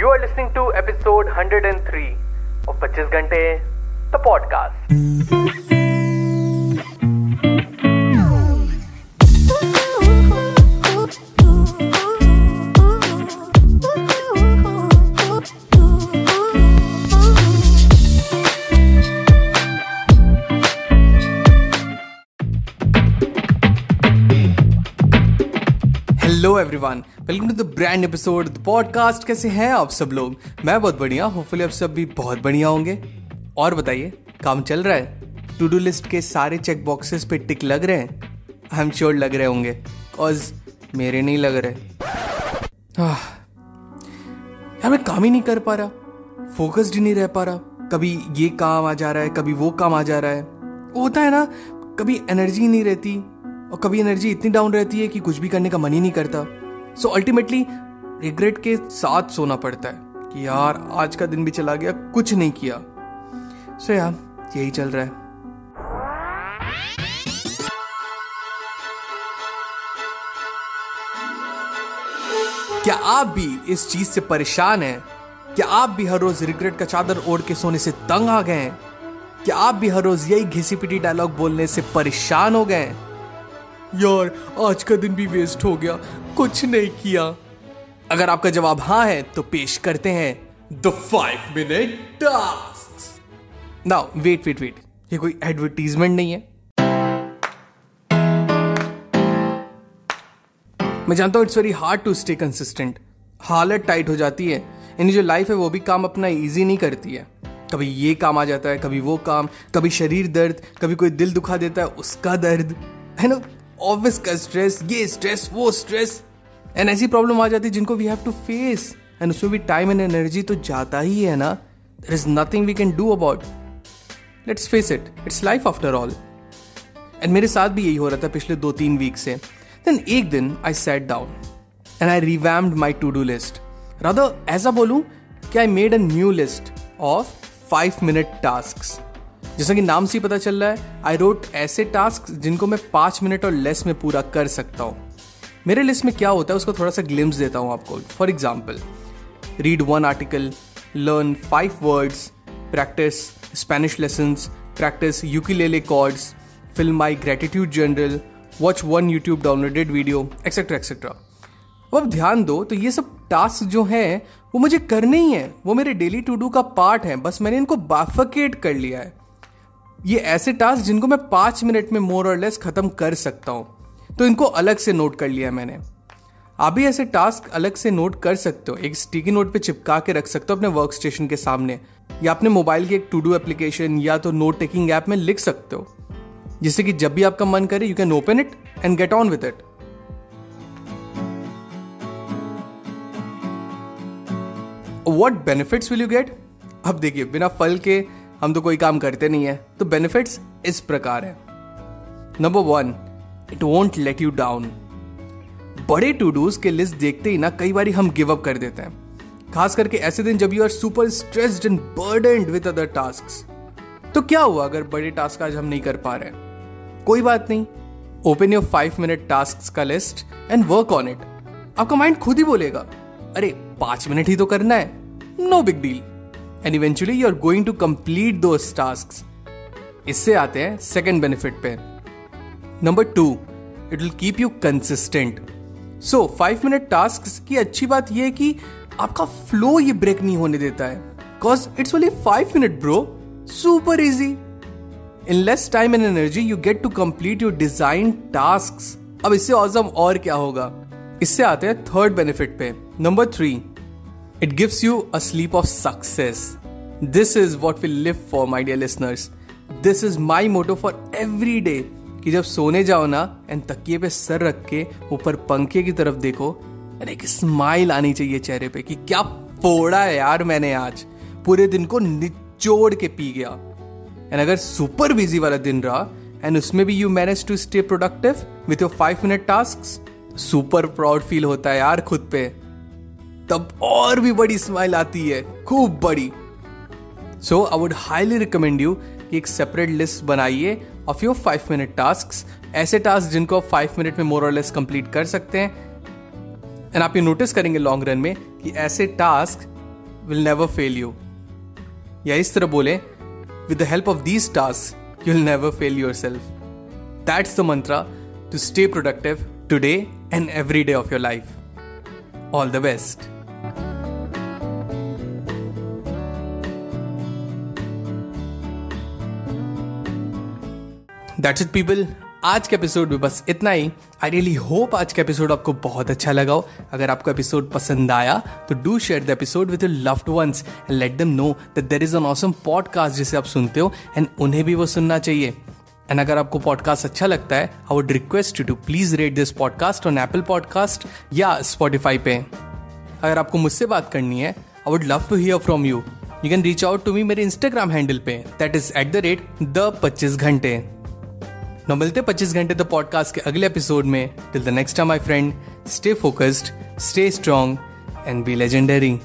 You are listening to episode 103 of 25 Gante, the podcast. Everyone welcome to the brand episode the podcast कैसे हैं आप सब लोग? मैं बहुत बढ़िया होपफुली आप सब भी बहुत बढ़िया होंगे। और बताइए, काम चल रहा है? टू डू लिस्ट के सारे चेक बॉक्सेस पे टिक लग रहे हैं? आई एम श्योर लग रहे होंगे। कॉज मेरे नहीं लग रहे। यार, मैं काम ही नहीं कर पा रहा। फोकस्ड ही नहीं रह पा रहा। कभी ये काम आ जा रहा है, कभी वो काम आ जा रहा है। होता है ना, कभी एनर्जी नहीं रहती। और कभी एनर्जी इतनी डाउन रहती है कि कुछ भी करने का मन ही नहीं करता। सो अल्टीमेटली रिग्रेट के साथ सोना पड़ता है कि यार आज का दिन भी चला गया कुछ नहीं किया। सो so, यार यही चल रहा है। क्या आप भी इस चीज़ से परेशान हैं? क्या आप भी हर रोज रिग्रेट का चादर ओढ़ के सोने से तंग आ गए हैं? क्या आप भी हर रोज यही घिसी पिटी डायलॉग बोलने से परेशान हो गए हैं? यार, आज का दिन भी वेस्ट हो गया। कुछ नहीं किया। अगर आपका जवाब हाँ है तो पेश करते हैं the five minute task now wait wait wait ये कोई एडवर्टीजमेंट नहीं है। मैं जानता हूँ it's very hard to stay consistent हालत टाइट हो जाती है। यानी जो लाइफ है, वो भी काम अपना इजी नहीं करती है। कभी ये काम आ जाता है, कभी वो काम, कभी शरीर दर्द, कभी कोई दिल दुखा देता है, उसका दर्द। है ना? ऑफ़िस का स्ट्रेस, ये स्ट्रेस, वो स्ट्रेस। एंड ऐसी प्रॉब्लम आ जाती है जिनको we have to face and उसमें भी टाइम एंड एनर्जी तो जाता ही है ना। There is nothing we can do about let's face it it's life after all and मेरे साथ भी यही हो रहा था पिछले दो तीन वीक से। देन एक दिन I sat down and I revamped my to do list rather ऐसा बोलूँ कि I made a new list of five minute task जैसा कि नाम से ही पता चल रहा है आई रोट ऐसे टास्क जिनको मैं पाँच मिनट और लेस में पूरा कर सकता हूँ। मेरे लिस्ट में क्या होता है, उसको थोड़ा सा ग्लिम्स देता हूँ आपको। For example read one article learn five words practice Spanish lesson practice ukulele chords fill my gratitude journal watch one YouTube downloaded video etcetera etcetera अब ध्यान दो तो ये सब टास्क जो हैं, वो मुझे करने ही हैं। वो मेरे डेली टू डू का पार्ट है। बस मैंने इनको बाफकेट कर लिया है। ये ऐसे टास्क जिनको मैं पाँच मिनट में मोर और लेस खत्म कर सकता हूँ। तो इनको अलग से नोट कर लिया मैंने। आप भी ऐसे टास्क अलग से नोट कर सकते हो। एक स्टिकी नोट पे चिपका के रख सकते हो अपने वर्क स्टेशन के सामने। या अपने मोबाइल के एक टू डू एप्लीकेशन या तो नोट टेकिंग ऐप में लिख सकते हो। जिससे कि जब भी आपका मन करे you can open it and get on with it what benefits will you get अब देखिए, बिना फल के हम तो कोई काम करते नहीं है। तो बेनिफिट्स इस प्रकार है। Number one it won't let you down बड़े टू डूज के लिस्ट देखते ही ना कई बार हम गिव अप कर देते हैं। खास करके ऐसे दिन जब you are super stressed and burdened with other task तो क्या हुआ अगर बड़े टास्क आज हम नहीं कर पा रहे कोई बात नहीं। Open your five minute task का list and work on it आपका माइंड खुद ही बोलेगा, अरे, पाँच मिनट ही तो करना है। No big deal and eventually you are going to complete दो टास्क इससे आते हैं सेकेंड बेनिफिट पे। Number two it will keep you consistent so five minute task की अच्छी बात यह है कि आपका फ्लो ये ब्रेक नहीं होने देता है। Because it's only five minute bro super easy in less time and energy you get to complete your design task अब इससे औजम और क्या होगा? इससे आते हैं थर्ड बेनिफिट पे। Number three It gives you a sleep of success. This is what we live for, my dear listeners. This is my motto for every day. कि जब सोने जाओ ना एंड तकिए पे सर रख के ऊपर पंखे की तरफ़ देखो एंड एक स्माइल आनी चाहिए चेहरे पे कि क्या फोड़ा है यार मैंने आज पूरे दिन को निचोड़ के पी गया एंड अगर सुपर बिज़ी वाला दिन रहा एंड उसमें भी you manage to stay productive with your five minute task super proud feel होता है यार खुद पे तब और भी बड़ी स्माइल आती है। खूब बड़ी। So I would highly recommend you कि एक सेपरेट लिस्ट बनाइए of your five minute task ऐसे टास्क जिनको आप फाइव मिनट में मोर और लेस कंप्लीट कर सकते हैं। एंड आप ये नोटिस करेंगे लॉन्ग रन में कि ऐसे task will never fail you या इस तरह बोले with the help of these task you will never fail yourself that's the mantra to stay productive today and every day of your life all the best that's it people आज के episode में बस इतना ही। I really hope आज का episode आपको बहुत अच्छा लगा हो। अगर आपको एपिसोड पसंद आया तो do share the episode with your loved ones and let them know that there is an awesome podcast जिसे आप सुनते हो एंड उन्हें भी वो सुनना चाहिए। एंड अगर आपको पॉडकास्ट अच्छा लगता है I would request you to please rate this podcast on Apple podcast या स्पॉटिफाई पे। अगर आपको मुझसे बात करनी है I would love to hear from you you can reach out to me मेरे इंस्टाग्राम हैंडल पे. That is at the rate the पच्चीस घंटे. न मिलते 25 घंटे द पॉडकास्ट के अगले एपिसोड में. Till the next time my friend stay focused stay strong and be legendary